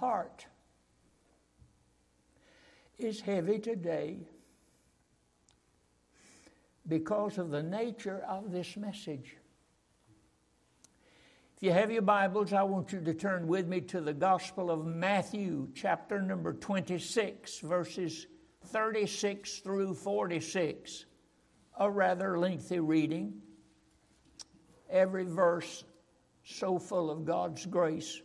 heart is heavy today because of the nature of this message. If you have your Bibles, I want you to turn with me to the Gospel of Matthew, chapter number 26, verses 36 through 46. A rather lengthy reading. Every verse so full of God's grace.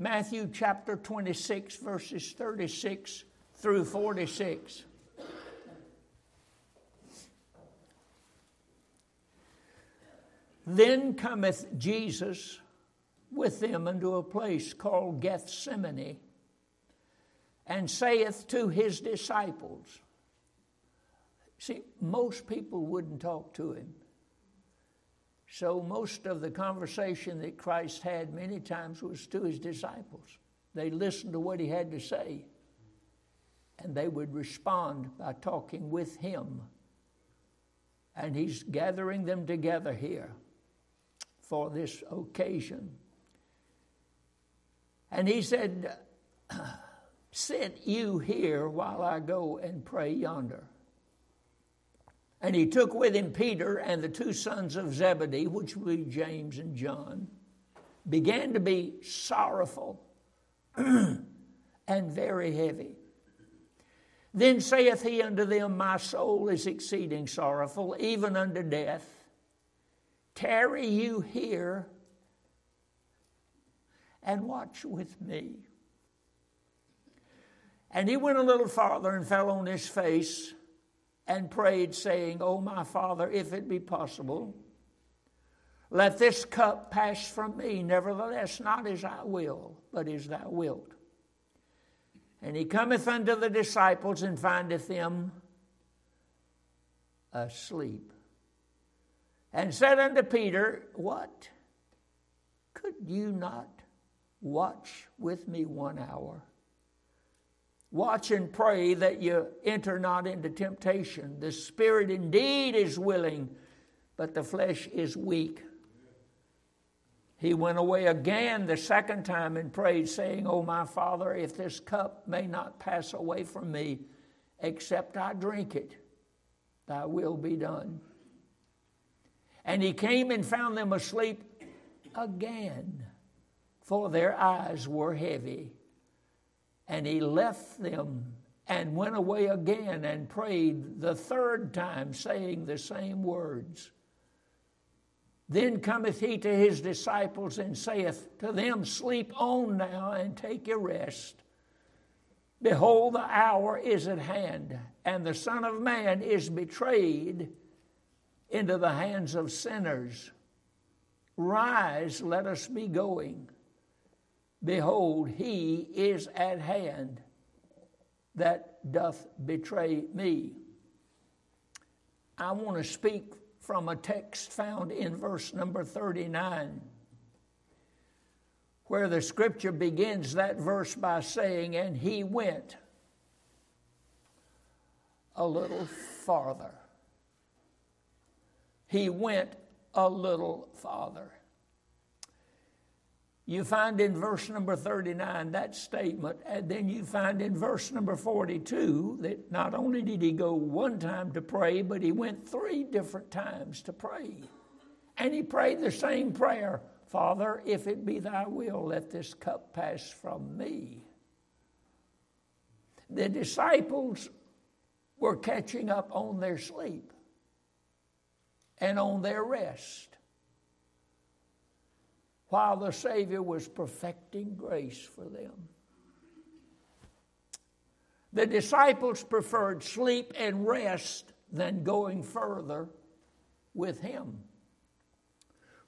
Matthew chapter 26, verses 36 through 46. Then cometh Jesus with them unto a place called Gethsemane, and saith to his disciples, See, most people wouldn't talk to him. So, most of the conversation that Christ had many times was to his disciples. They listened to what he had to say, and they would respond by talking with him. And he's gathering them together here for this occasion. And he said, Sit you here while I go and pray yonder. And he took with him Peter and the two sons of Zebedee, which be James and John, began to be sorrowful and very heavy. Then saith he unto them, My soul is exceeding sorrowful, even unto death. Tarry you here and watch with me. And he went a little farther and fell on his face and prayed, saying, O my Father, if it be possible, let this cup pass from me. Nevertheless, not as I will, but as thou wilt. And he cometh unto the disciples and findeth them asleep. And said unto Peter, What? Could you not watch with me one hour? Watch and pray that you enter not into temptation. The spirit indeed is willing, but the flesh is weak. He went away again the second time and prayed, saying, O my Father, if this cup may not pass away from me, except I drink it, thy will be done. And he came and found them asleep again, for their eyes were heavy. And he left them and went away again and prayed the third time, saying the same words. Then cometh he to his disciples and saith to them, Sleep on now and take your rest. Behold, the hour is at hand, and the Son of Man is betrayed into the hands of sinners. Rise, let us be going. Behold, he is at hand that doth betray me. I want to speak from a text found in verse number 39, where the scripture begins that verse by saying, And he went a little farther. He went a little farther. You find in verse number 39 that statement, and then you find in verse number 42 that not only did he go one time to pray, but he went three different times to pray. And he prayed the same prayer Father, if it be thy will, let this cup pass from me. The disciples were catching up on their sleep and on their rest while the Savior was perfecting grace for them. The disciples preferred sleep and rest than going further with Him.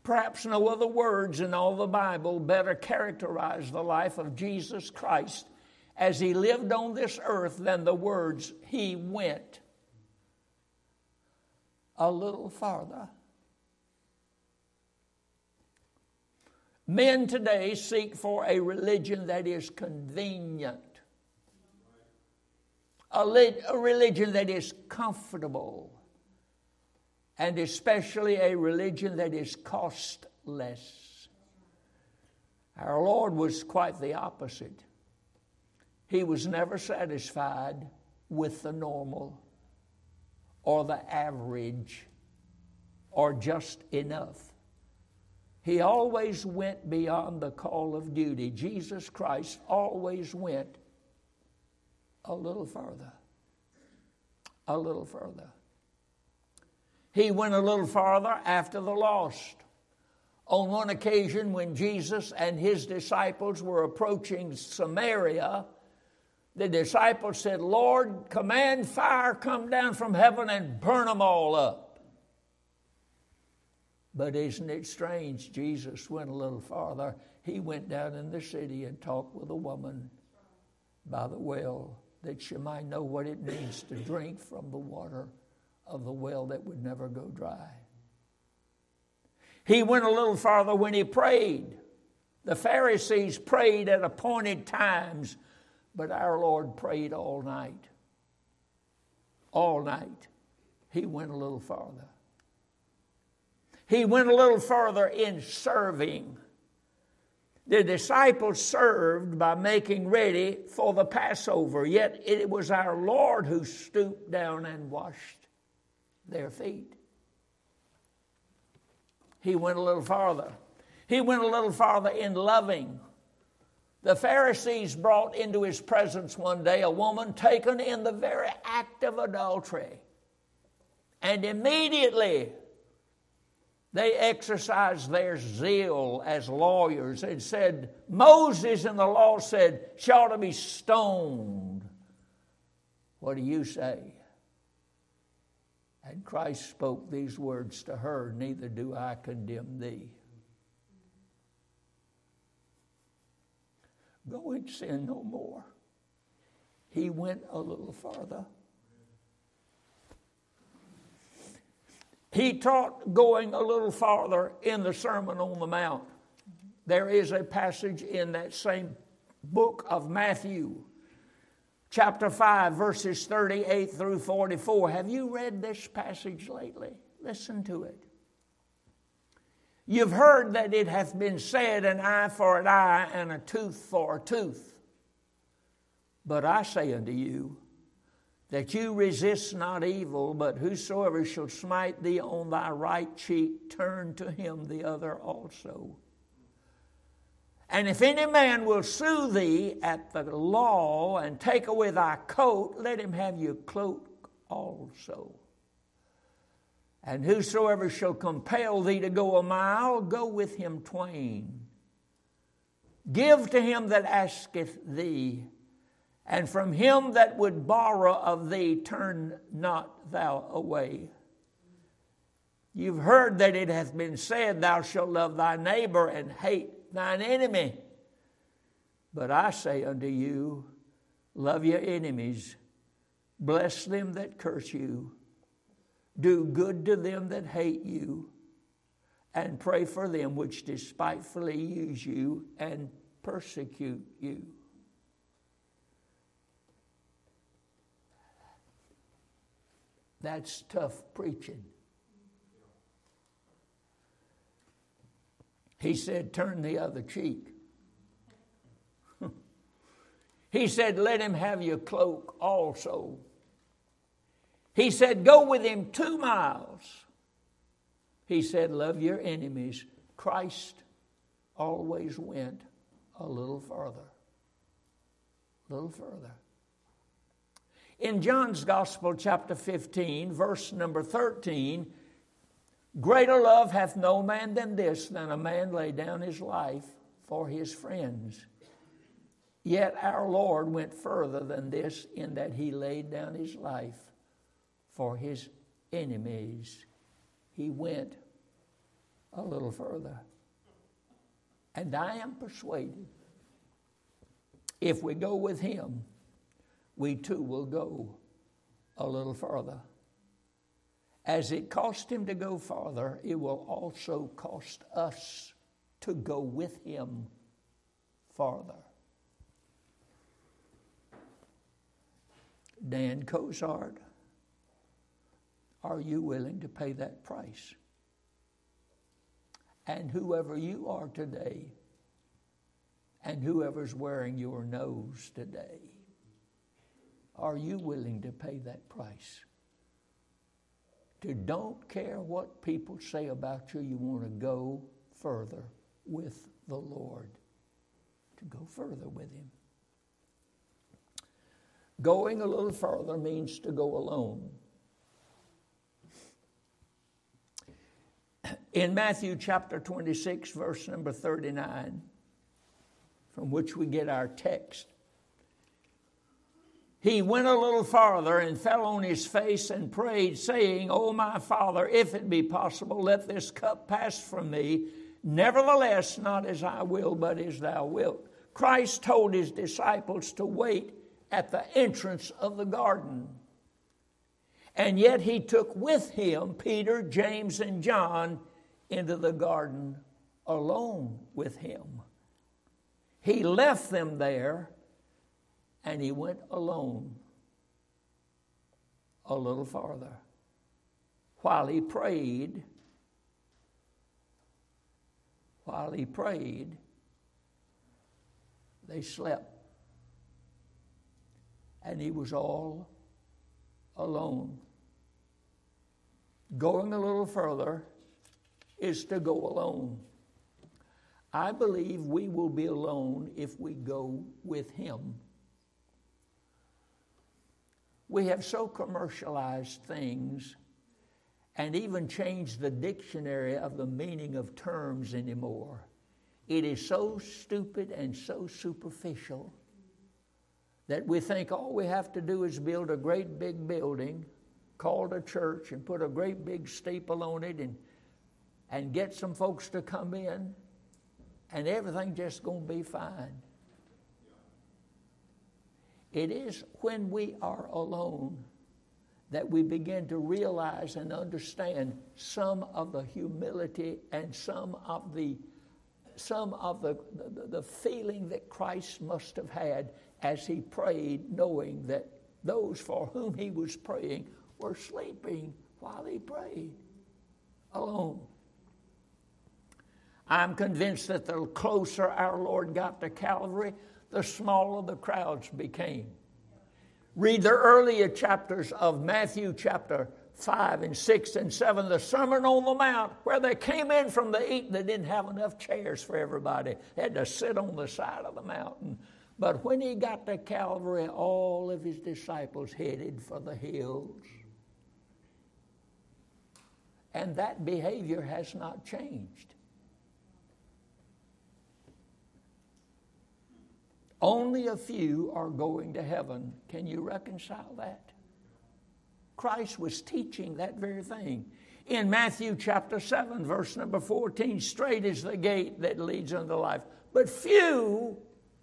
Perhaps no other words in all the Bible better characterize the life of Jesus Christ as He lived on this earth than the words, He went a little farther. Men today seek for a religion that is convenient, a, a religion that is comfortable, and especially a religion that is costless. Our Lord was quite the opposite. He was never satisfied with the normal or the average or just enough. He always went beyond the call of duty. Jesus Christ always went a little further. A little further. He went a little farther after the lost. On one occasion, when Jesus and his disciples were approaching Samaria, the disciples said, Lord, command fire come down from heaven and burn them all up. But isn't it strange? Jesus went a little farther. He went down in the city and talked with a woman by the well that she might know what it means to drink from the water of the well that would never go dry. He went a little farther when he prayed. The Pharisees prayed at appointed times, but our Lord prayed all night. All night. He went a little farther. He went a little further in serving. The disciples served by making ready for the Passover, yet it was our Lord who stooped down and washed their feet. He went a little farther. He went a little farther in loving. The Pharisees brought into his presence one day a woman taken in the very act of adultery. And immediately they exercised their zeal as lawyers and said, Moses in the law said, she ought to be stoned. What do you say? And Christ spoke these words to her Neither do I condemn thee. Go and sin no more. He went a little farther. He taught going a little farther in the Sermon on the Mount. There is a passage in that same book of Matthew chapter 5, verses 38 through 44. Have you read this passage lately? Listen to it. You've heard that it hath been said, an eye for an eye and a tooth for a tooth. But I say unto you, that you resist not evil, but whosoever shall smite thee on thy right cheek, turn to him the other also. And if any man will sue thee at the law and take away thy coat, let him have your cloak also. And whosoever shall compel thee to go a mile, go with him twain. Give to him that asketh thee, and from him that would borrow of thee, turn not thou away. You've heard that it hath been said, Thou shalt love thy neighbor and hate thine enemy. But I say unto you, love your enemies, bless them that curse you, do good to them that hate you, and pray for them which despitefully use you and persecute you. That's tough preaching. He said, Turn the other cheek. he said, Let him have your cloak also. He said, Go with him two miles. He said, Love your enemies. Christ always went a little further. A little further. In John's Gospel, chapter 15, verse number 13, Greater love hath no man than this, than a man lay down his life for his friends. Yet our Lord went further than this in that he laid down his life for his enemies. He went a little further. And I am persuaded if we go with him, we too will go a little further. As it cost him to go farther, it will also cost us to go with him farther. Dan Cozart, are you willing to pay that price? And whoever you are today, and whoever's wearing your nose today, Are you willing to pay that price? To don't care what people say about you, you want to go further with the Lord. To go further with Him. Going a little further means to go alone. In Matthew chapter 26, verse number 39, from which we get our text, he went a little farther and fell on his face and prayed, saying, O my Father, if it be possible, let this cup pass from me. Nevertheless, not as I will, but as thou wilt. Christ told his disciples to wait at the entrance of the garden. And yet he took with him Peter, James, and John into the garden alone with him. He left them there and he went alone a little farther. While he prayed, while he prayed, they slept. And he was all alone. Going a little further is to go alone. I believe we will be alone if we go with him. We have so commercialized things and even changed the dictionary of the meaning of terms anymore. It is so stupid and so superficial that we think all we have to do is build a great big building called a church and put a great big steeple on it and, and get some folks to come in and everything just going to be fine. It is when we are alone that we begin to realize and understand some of the humility and some of the some of the, the, the, feeling that Christ must have had as he prayed, knowing that those for whom he was praying were sleeping while he prayed alone. I'm convinced that the closer our Lord got to Calvary, the smaller the crowds became. Read the earlier chapters of Matthew chapter 5 and 6 and 7, the Sermon on the Mount, where they came in from the eat, they didn't have enough chairs for everybody. They had to sit on the side of the mountain. But when he got to Calvary, all of his disciples headed for the hills. And that behavior has not changed. Only a few are going to heaven. Can you reconcile that? Christ was teaching that very thing. In Matthew chapter 7, verse number 14, straight is the gate that leads unto life, but few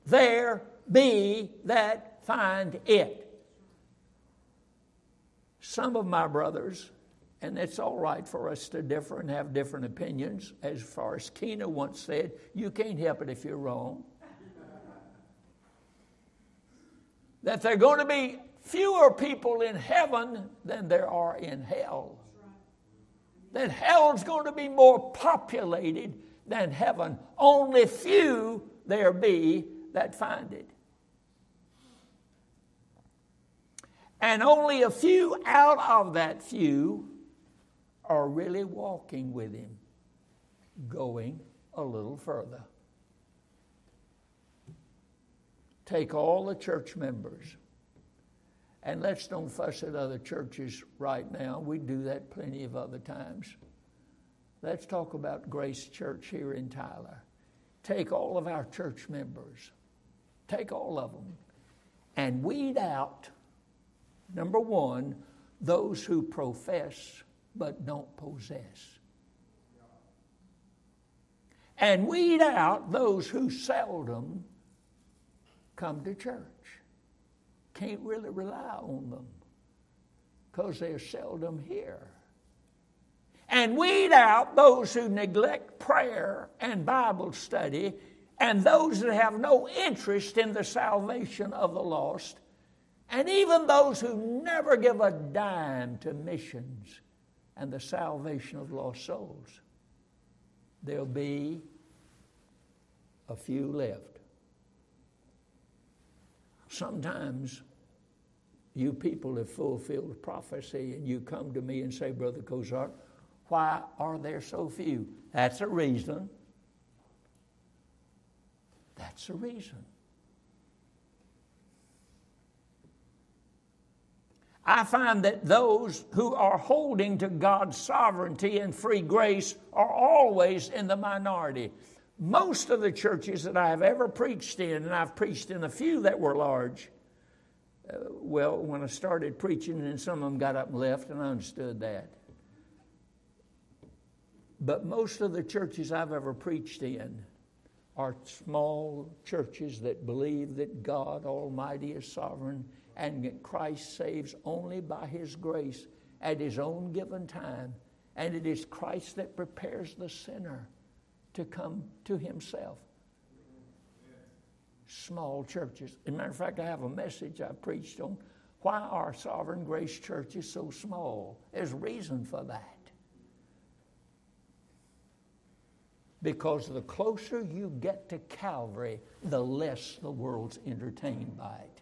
there be that find it. Some of my brothers, and it's all right for us to differ and have different opinions, as far as Keena once said, you can't help it if you're wrong. That there are going to be fewer people in heaven than there are in hell. That hell's going to be more populated than heaven. Only few there be that find it. And only a few out of that few are really walking with Him, going a little further. Take all the church members, and let's don't fuss at other churches right now. We do that plenty of other times. Let's talk about Grace Church here in Tyler. Take all of our church members, take all of them, and weed out, number one, those who profess but don't possess. And weed out those who seldom come to church. Can't really rely on them because they're seldom here. And weed out those who neglect prayer and Bible study and those that have no interest in the salvation of the lost, and even those who never give a dime to missions and the salvation of lost souls. There'll be a few left. Sometimes you people have fulfilled prophecy, and you come to me and say, Brother Cozart, why are there so few? That's a reason. That's a reason. I find that those who are holding to God's sovereignty and free grace are always in the minority. Most of the churches that I have ever preached in, and I've preached in a few that were large, uh, well, when I started preaching, and some of them got up and left, and I understood that. But most of the churches I've ever preached in are small churches that believe that God Almighty is sovereign and that Christ saves only by His grace at His own given time. And it is Christ that prepares the sinner to come to Himself. Small churches. As a matter of fact, I have a message I preached on why are sovereign grace churches so small? There's reason for that. Because the closer you get to Calvary, the less the world's entertained by it.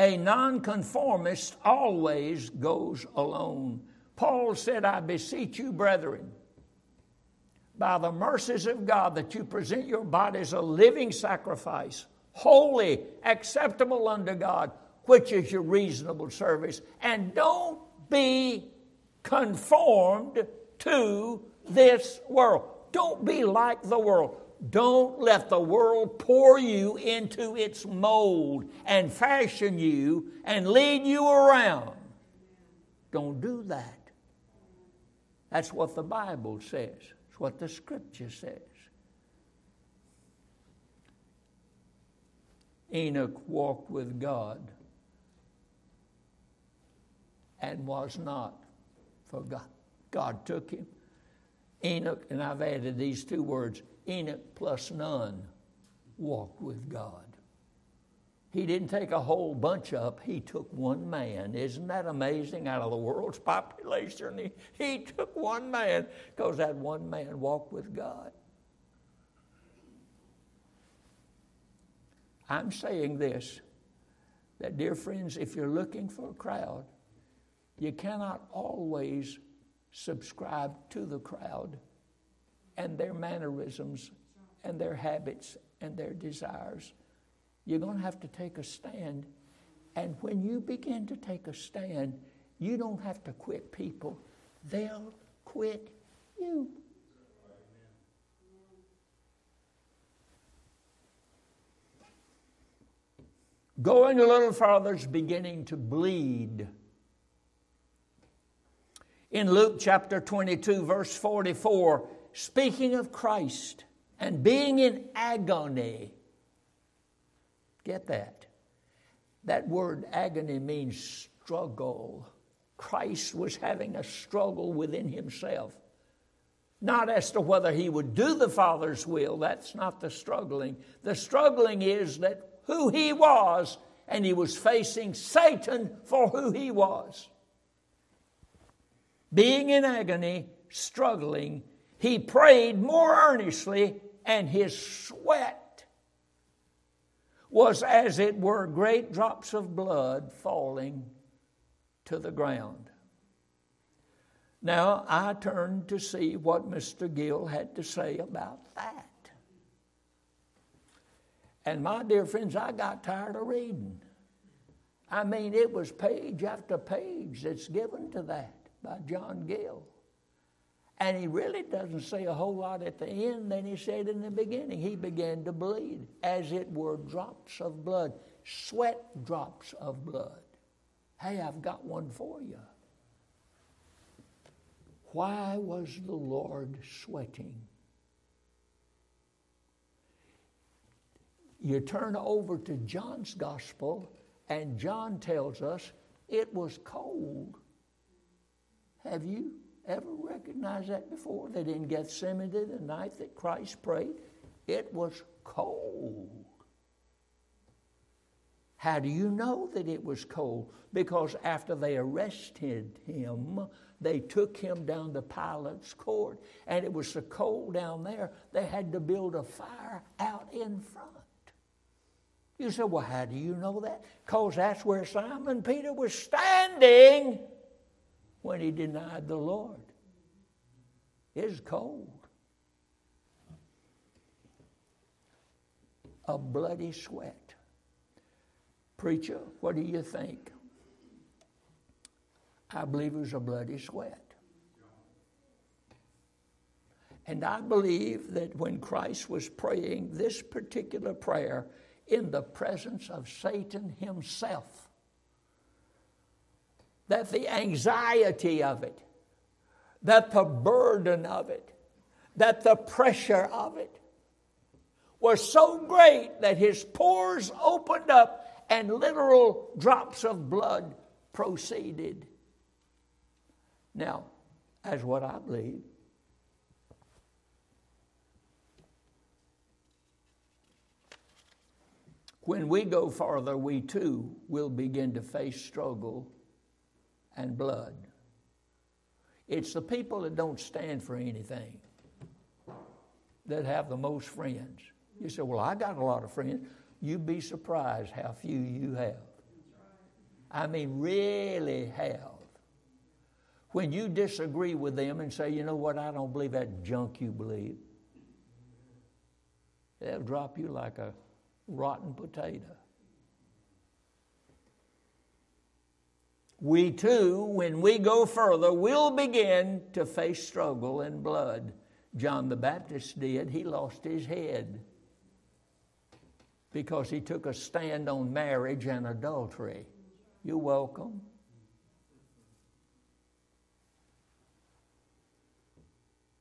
A nonconformist always goes alone. Paul said, I beseech you, brethren, by the mercies of God, that you present your bodies a living sacrifice, holy, acceptable unto God, which is your reasonable service. And don't be conformed to this world. Don't be like the world. Don't let the world pour you into its mold and fashion you and lead you around. Don't do that. That's what the Bible says, it's what the Scripture says. Enoch walked with God and was not, for God, God took him. Enoch, and I've added these two words Enoch plus none walked with God. He didn't take a whole bunch up, he took one man. Isn't that amazing? Out of the world's population, he, he took one man because that one man walked with God. I'm saying this that, dear friends, if you're looking for a crowd, you cannot always subscribe to the crowd and their mannerisms and their habits and their desires. You're going to have to take a stand. And when you begin to take a stand, you don't have to quit people, they'll quit you. Going a little farther is beginning to bleed. In Luke chapter 22, verse 44, speaking of Christ and being in agony. Get that? That word agony means struggle. Christ was having a struggle within himself. Not as to whether he would do the Father's will, that's not the struggling. The struggling is that who he was, and he was facing Satan for who he was. Being in agony, struggling, he prayed more earnestly, and his sweat was as it were great drops of blood falling to the ground. Now I turned to see what Mr. Gill had to say about that. And my dear friends, I got tired of reading. I mean, it was page after page that's given to that by John Gill. And he really doesn't say a whole lot at the end than he said in the beginning. He began to bleed as it were drops of blood, sweat drops of blood. Hey, I've got one for you. Why was the Lord sweating? You turn over to John's gospel, and John tells us it was cold. Have you? ever recognized that before? That in Gethsemane, the night that Christ prayed, it was cold. How do you know that it was cold? Because after they arrested him, they took him down to Pilate's court, and it was so cold down there, they had to build a fire out in front. You say, well, how do you know that? Because that's where Simon Peter was standing when he denied the Lord. It's cold. A bloody sweat. Preacher, what do you think? I believe it was a bloody sweat. And I believe that when Christ was praying this particular prayer in the presence of Satan himself, that the anxiety of it, that the burden of it, that the pressure of it was so great that his pores opened up and literal drops of blood proceeded. Now, as what I believe, when we go farther, we too will begin to face struggle and blood. It's the people that don't stand for anything that have the most friends. You say, Well, I got a lot of friends. You'd be surprised how few you have. I mean, really have. When you disagree with them and say, You know what, I don't believe that junk you believe, they'll drop you like a rotten potato. We too, when we go further, will begin to face struggle and blood. John the Baptist did. He lost his head because he took a stand on marriage and adultery. You're welcome.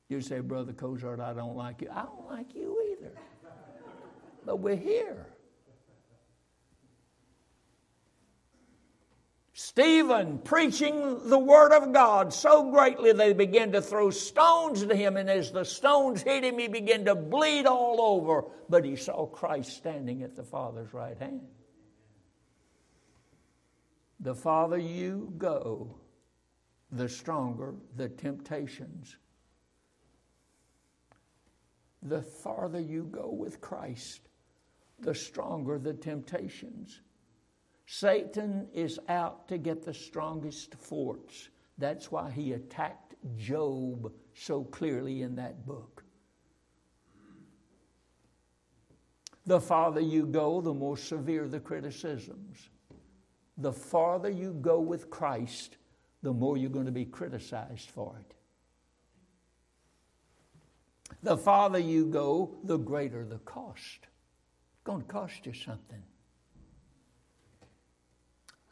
You say, Brother Cozart, I don't like you. I don't like you either. But we're here. Stephen preaching the word of God so greatly they began to throw stones at him, and as the stones hit him, he began to bleed all over. But he saw Christ standing at the Father's right hand. The farther you go, the stronger the temptations. The farther you go with Christ, the stronger the temptations. Satan is out to get the strongest forts. That's why he attacked Job so clearly in that book. The farther you go, the more severe the criticisms. The farther you go with Christ, the more you're going to be criticized for it. The farther you go, the greater the cost. It's going to cost you something.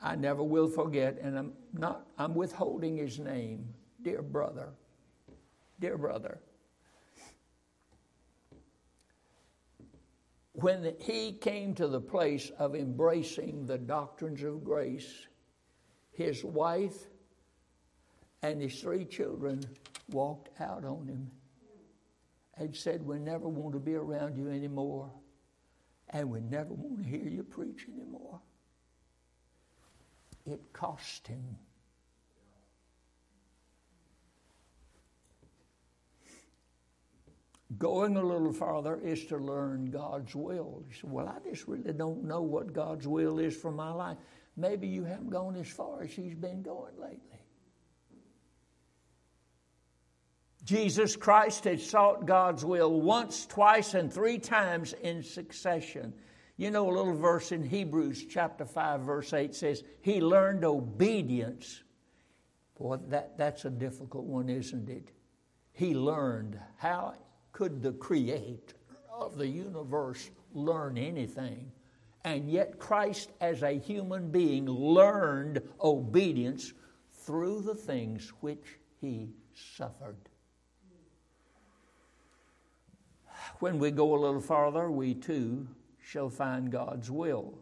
I never will forget, and I'm not, I'm withholding his name, dear brother, dear brother. When he came to the place of embracing the doctrines of grace, his wife and his three children walked out on him and said, We never want to be around you anymore, and we never want to hear you preach anymore it cost him. Going a little farther is to learn God's will. You say, Well, I just really don't know what God's will is for my life. Maybe you haven't gone as far as He's been going lately. Jesus Christ had sought God's will once, twice, and three times in succession. You know, a little verse in Hebrews chapter 5, verse 8 says, He learned obedience. Boy, that, that's a difficult one, isn't it? He learned. How could the creator of the universe learn anything? And yet, Christ, as a human being, learned obedience through the things which he suffered. When we go a little farther, we too shall find God's will.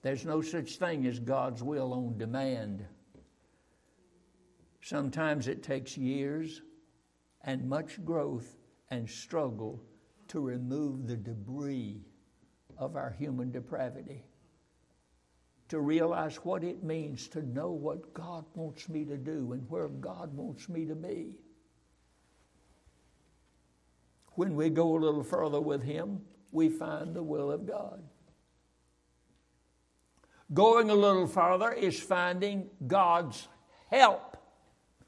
There's no such thing as God's will on demand. Sometimes it takes years and much growth and struggle to remove the debris of our human depravity. To realize what it means to know what God wants me to do and where God wants me to be. When we go a little further with Him, we find the will of God. Going a little farther is finding God's help.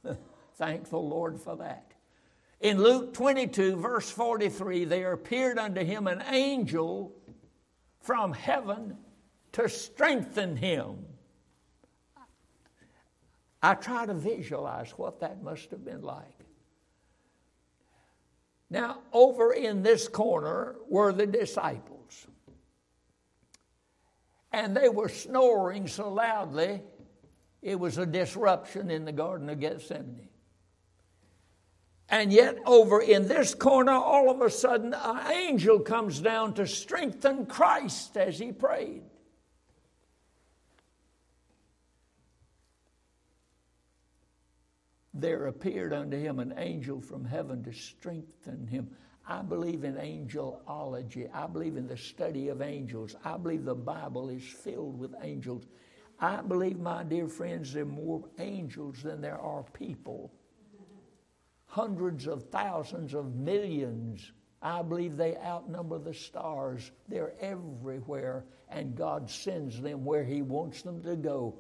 Thank the Lord for that. In Luke 22, verse 43, there appeared unto him an angel from heaven to strengthen him. I try to visualize what that must have been like. Now, over in this corner were the disciples. And they were snoring so loudly, it was a disruption in the Garden of Gethsemane. And yet, over in this corner, all of a sudden, an angel comes down to strengthen Christ as he prayed. There appeared unto him an angel from heaven to strengthen him. I believe in angelology. I believe in the study of angels. I believe the Bible is filled with angels. I believe, my dear friends, there are more angels than there are people. Hundreds of thousands of millions. I believe they outnumber the stars. They're everywhere, and God sends them where He wants them to go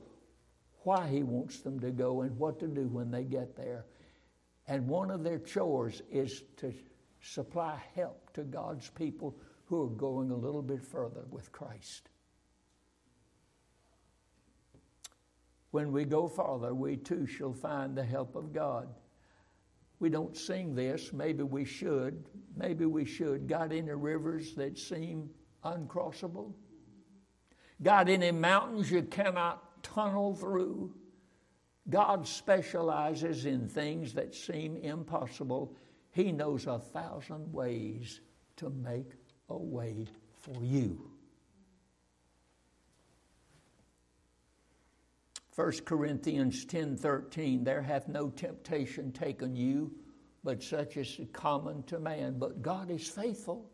why He wants them to go and what to do when they get there. And one of their chores is to supply help to God's people who are going a little bit further with Christ. When we go farther, we too shall find the help of God. We don't sing this, maybe we should. Maybe we should. Got any rivers that seem uncrossable? Got any mountains you cannot tunnel through. God specializes in things that seem impossible. He knows a thousand ways to make a way for you. 1 Corinthians 10:13 There hath no temptation taken you but such as is common to man but God is faithful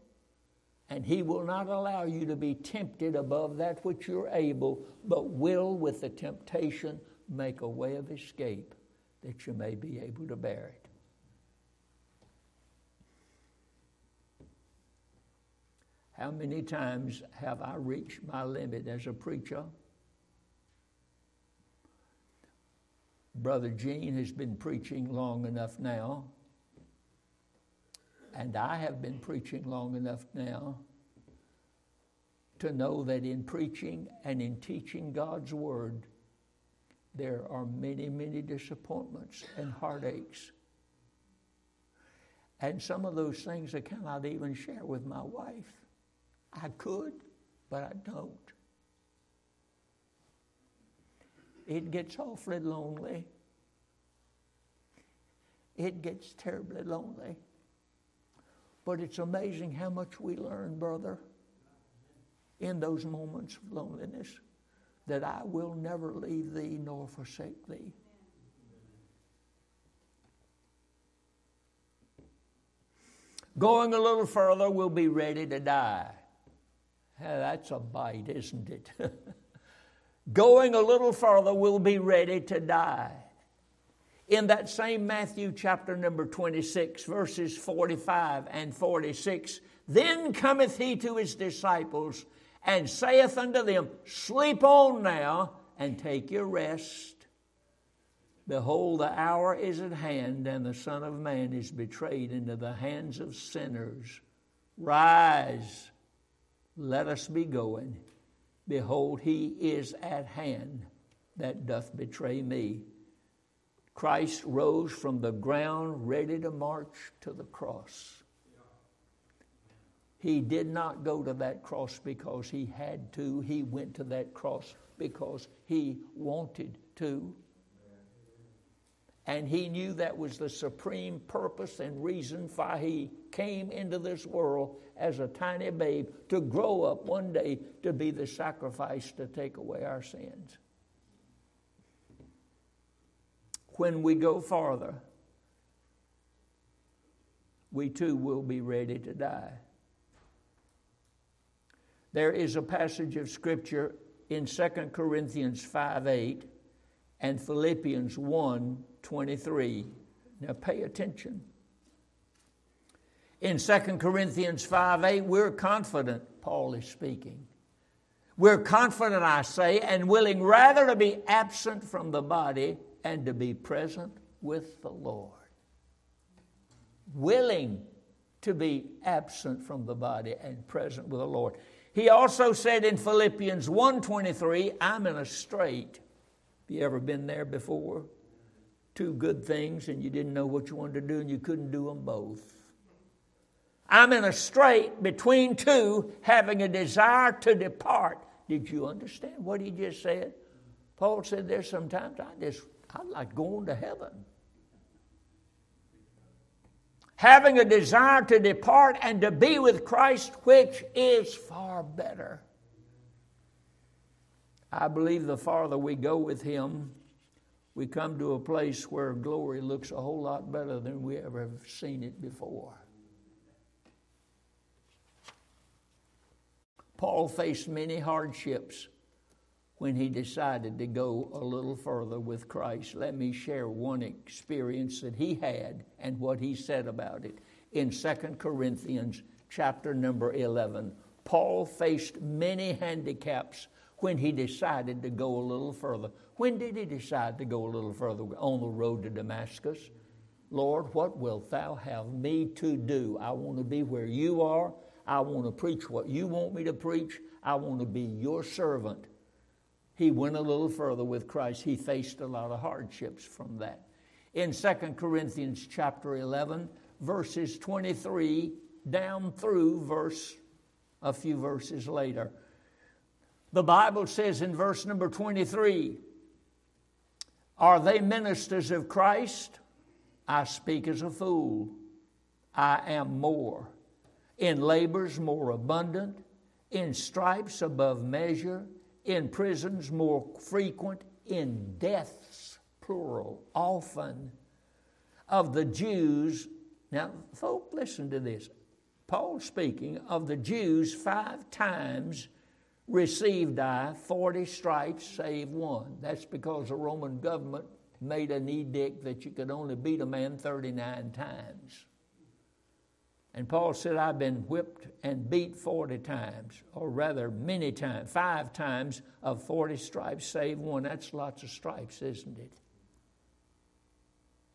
and he will not allow you to be tempted above that which you're able, but will, with the temptation, make a way of escape that you may be able to bear it. How many times have I reached my limit as a preacher? Brother Gene has been preaching long enough now and I have been preaching long enough now to know that in preaching and in teaching God's Word, there are many, many disappointments and heartaches. And some of those things I cannot even share with my wife. I could, but I don't. It gets awfully lonely. It gets terribly lonely. But it's amazing how much we learn, brother, in those moments of loneliness that I will never leave thee nor forsake thee. Going a little further, we'll be ready to die. that's a bite, isn't it? Going a little further, we'll be ready to die in that same Matthew chapter number 26, verses 45 and 46, then cometh he to his disciples and saith unto them, Sleep on now and take your rest. Behold, the hour is at hand, and the Son of Man is betrayed into the hands of sinners. Rise, let us be going. Behold, he is at hand that doth betray me. Christ rose from the ground ready to march to the cross. He did not go to that cross because he had to. He went to that cross because he wanted to. And he knew that was the supreme purpose and reason why he came into this world as a tiny babe to grow up one day to be the sacrifice to take away our sins when we go farther, we too will be ready to die. There is a passage of Scripture in 2 Corinthians 5 8 and Philippians 1 23. Now pay attention. In 2 Corinthians 5 8, we're confident, Paul is speaking. We're confident, I say, and willing rather to be absent from the body and to be present with the Lord. Willing to be absent from the body and present with the Lord. He also said in Philippians 1:23, I'm in a strait. Have you ever been there before? Two good things and you didn't know what you wanted to do and you couldn't do them both. I'm in a strait between two, having a desire to depart. Did you understand what he just said? Paul said, There's sometimes I just, I like going to heaven. Having a desire to depart and to be with Christ, which is far better. I believe the farther we go with Him, we come to a place where glory looks a whole lot better than we ever have seen it before. Paul faced many hardships when he decided to go a little further with Christ. Let me share one experience that he had and what he said about it. In 2 Corinthians chapter number 11, Paul faced many handicaps when he decided to go a little further. When did he decide to go a little further on the road to Damascus? Lord, what wilt thou have me to do? I want to be where you are. I want to preach what you want me to preach. I want to be your servant. He went a little further with Christ. He faced a lot of hardships from that. In 2 Corinthians chapter 11, verses 23 down through verse a few verses later. The Bible says in verse number 23 Are they ministers of Christ? I speak as a fool. I am more in labors more abundant, in stripes above measure, in prisons more frequent, in deaths, plural, often, of the Jews. Now, folk, listen to this. Paul speaking of the Jews, five times received I 40 stripes save one. That's because the Roman government made an edict that you could only beat a man 39 times. And Paul said, I've been whipped and beat 40 times, or rather, many times, five times of 40 stripes, save one. That's lots of stripes, isn't it?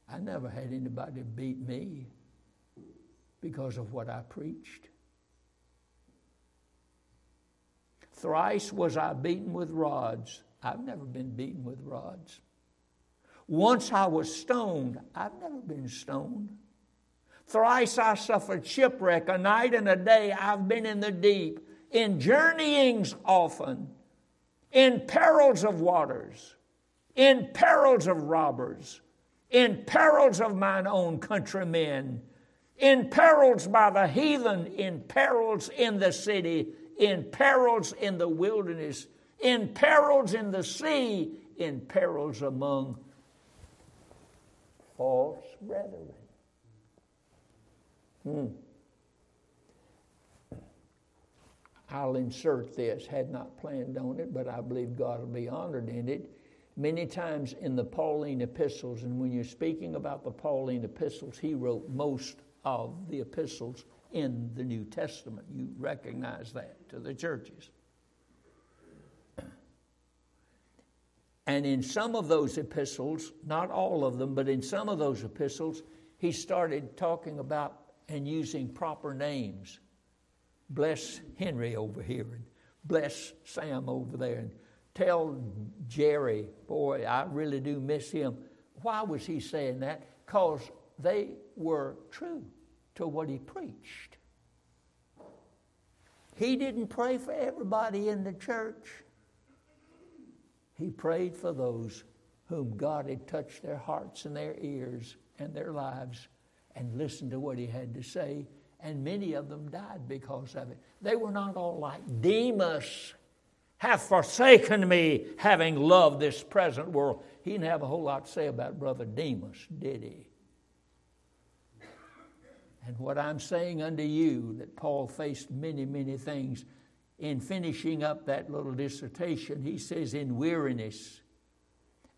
I never had anybody beat me because of what I preached. Thrice was I beaten with rods. I've never been beaten with rods. Once I was stoned. I've never been stoned. Thrice I suffered shipwreck, a night and a day I've been in the deep, in journeyings often, in perils of waters, in perils of robbers, in perils of mine own countrymen, in perils by the heathen, in perils in the city, in perils in the wilderness, in perils in the sea, in perils among false brethren. Hmm. I'll insert this. Had not planned on it, but I believe God will be honored in it. Many times in the Pauline epistles, and when you're speaking about the Pauline epistles, he wrote most of the epistles in the New Testament. You recognize that to the churches. And in some of those epistles, not all of them, but in some of those epistles, he started talking about and using proper names. Bless Henry over here and bless Sam over there and tell Jerry, boy, I really do miss him. Why was he saying that? Because they were true to what he preached. He didn't pray for everybody in the church. He prayed for those whom God had touched their hearts and their ears and their lives and listened to what he had to say, and many of them died because of it. They were not all like Demas, have forsaken me, having loved this present world. He didn't have a whole lot to say about Brother Demas, did he? And what I'm saying unto you, that Paul faced many, many things. In finishing up that little dissertation, he says, in weariness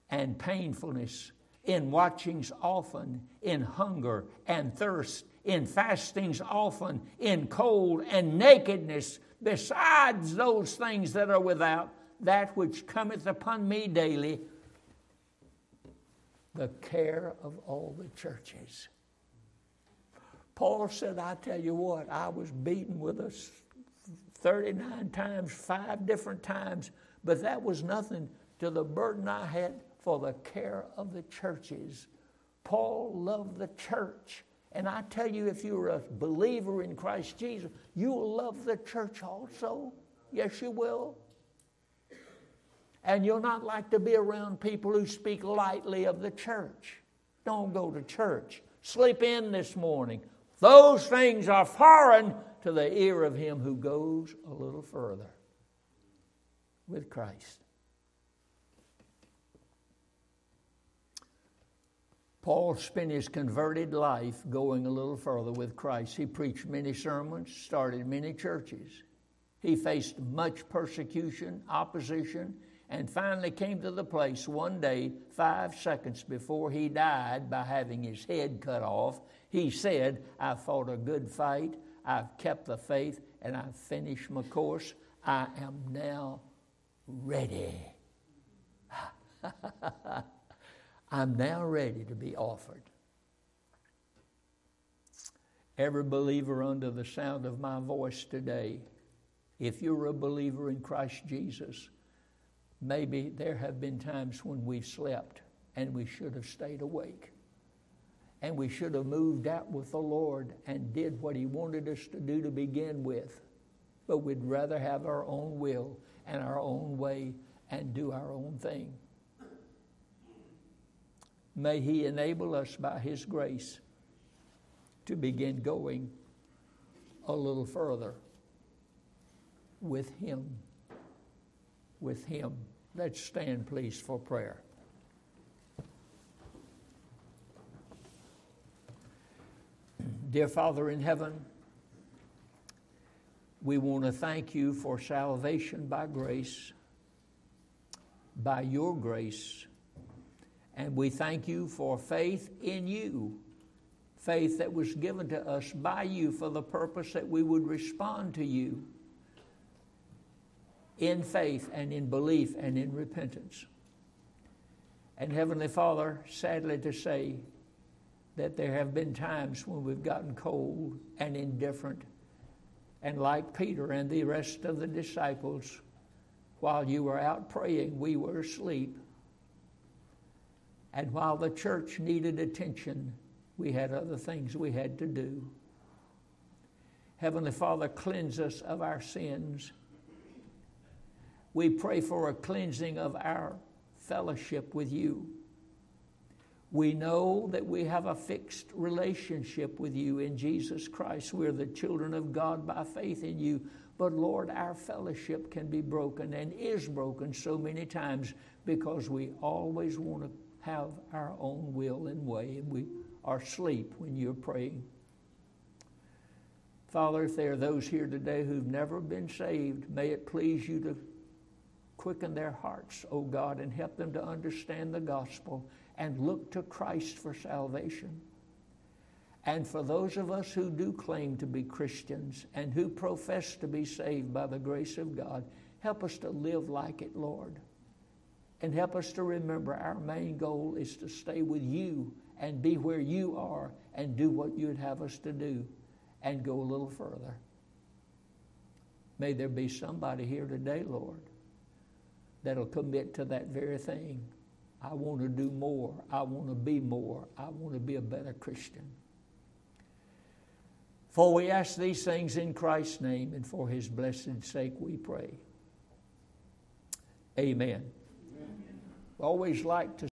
and painfulness in watchings often, in hunger and thirst, in fastings often, in cold and nakedness, besides those things that are without, that which cometh upon me daily, the care of all the churches. Paul said, I tell you what, I was beaten with us 39 times, five different times, but that was nothing to the burden I had for the care of the churches. Paul loved the church. And I tell you, if you're a believer in Christ Jesus, you will love the church also. Yes, you will. And you'll not like to be around people who speak lightly of the church. Don't go to church. Sleep in this morning. Those things are foreign to the ear of him who goes a little further with Christ. Paul spent his converted life going a little further with Christ. He preached many sermons, started many churches. He faced much persecution, opposition, and finally came to the place one day, five seconds before he died by having his head cut off. He said, I fought a good fight, I've kept the faith, and I've finished my course. I am now ready. I'm now ready to be offered. Every believer under the sound of my voice today, if you're a believer in Christ Jesus, maybe there have been times when we've slept and we should have stayed awake. And we should have moved out with the Lord and did what He wanted us to do to begin with. But we'd rather have our own will and our own way and do our own thing. May He enable us by His grace to begin going a little further with Him. With Him. Let's stand, please, for prayer. Dear Father in heaven, we want to thank you for salvation by grace, by your grace and we thank you for faith in you, faith that was given to us by you for the purpose that we would respond to you in faith and in belief and in repentance. And Heavenly Father, sadly to say that there have been times when we've gotten cold and indifferent. And like Peter and the rest of the disciples, while you were out praying, we were asleep. And while the church needed attention, we had other things we had to do. Heavenly Father, cleanse us of our sins. We pray for a cleansing of our fellowship with you. We know that we have a fixed relationship with you in Jesus Christ. We're the children of God by faith in you. But Lord, our fellowship can be broken and is broken so many times because we always want to have our own will and way, and we are asleep when you're praying. Father, if there are those here today who've never been saved, may it please you to quicken their hearts, O oh God, and help them to understand the gospel and look to Christ for salvation. And for those of us who do claim to be Christians and who profess to be saved by the grace of God, help us to live like it, Lord. And help us to remember our main goal is to stay with you and be where you are and do what you'd have us to do and go a little further. May there be somebody here today, Lord, that'll commit to that very thing. I want to do more. I want to be more. I want to be a better Christian. For we ask these things in Christ's name and for his blessed sake we pray. Amen always like to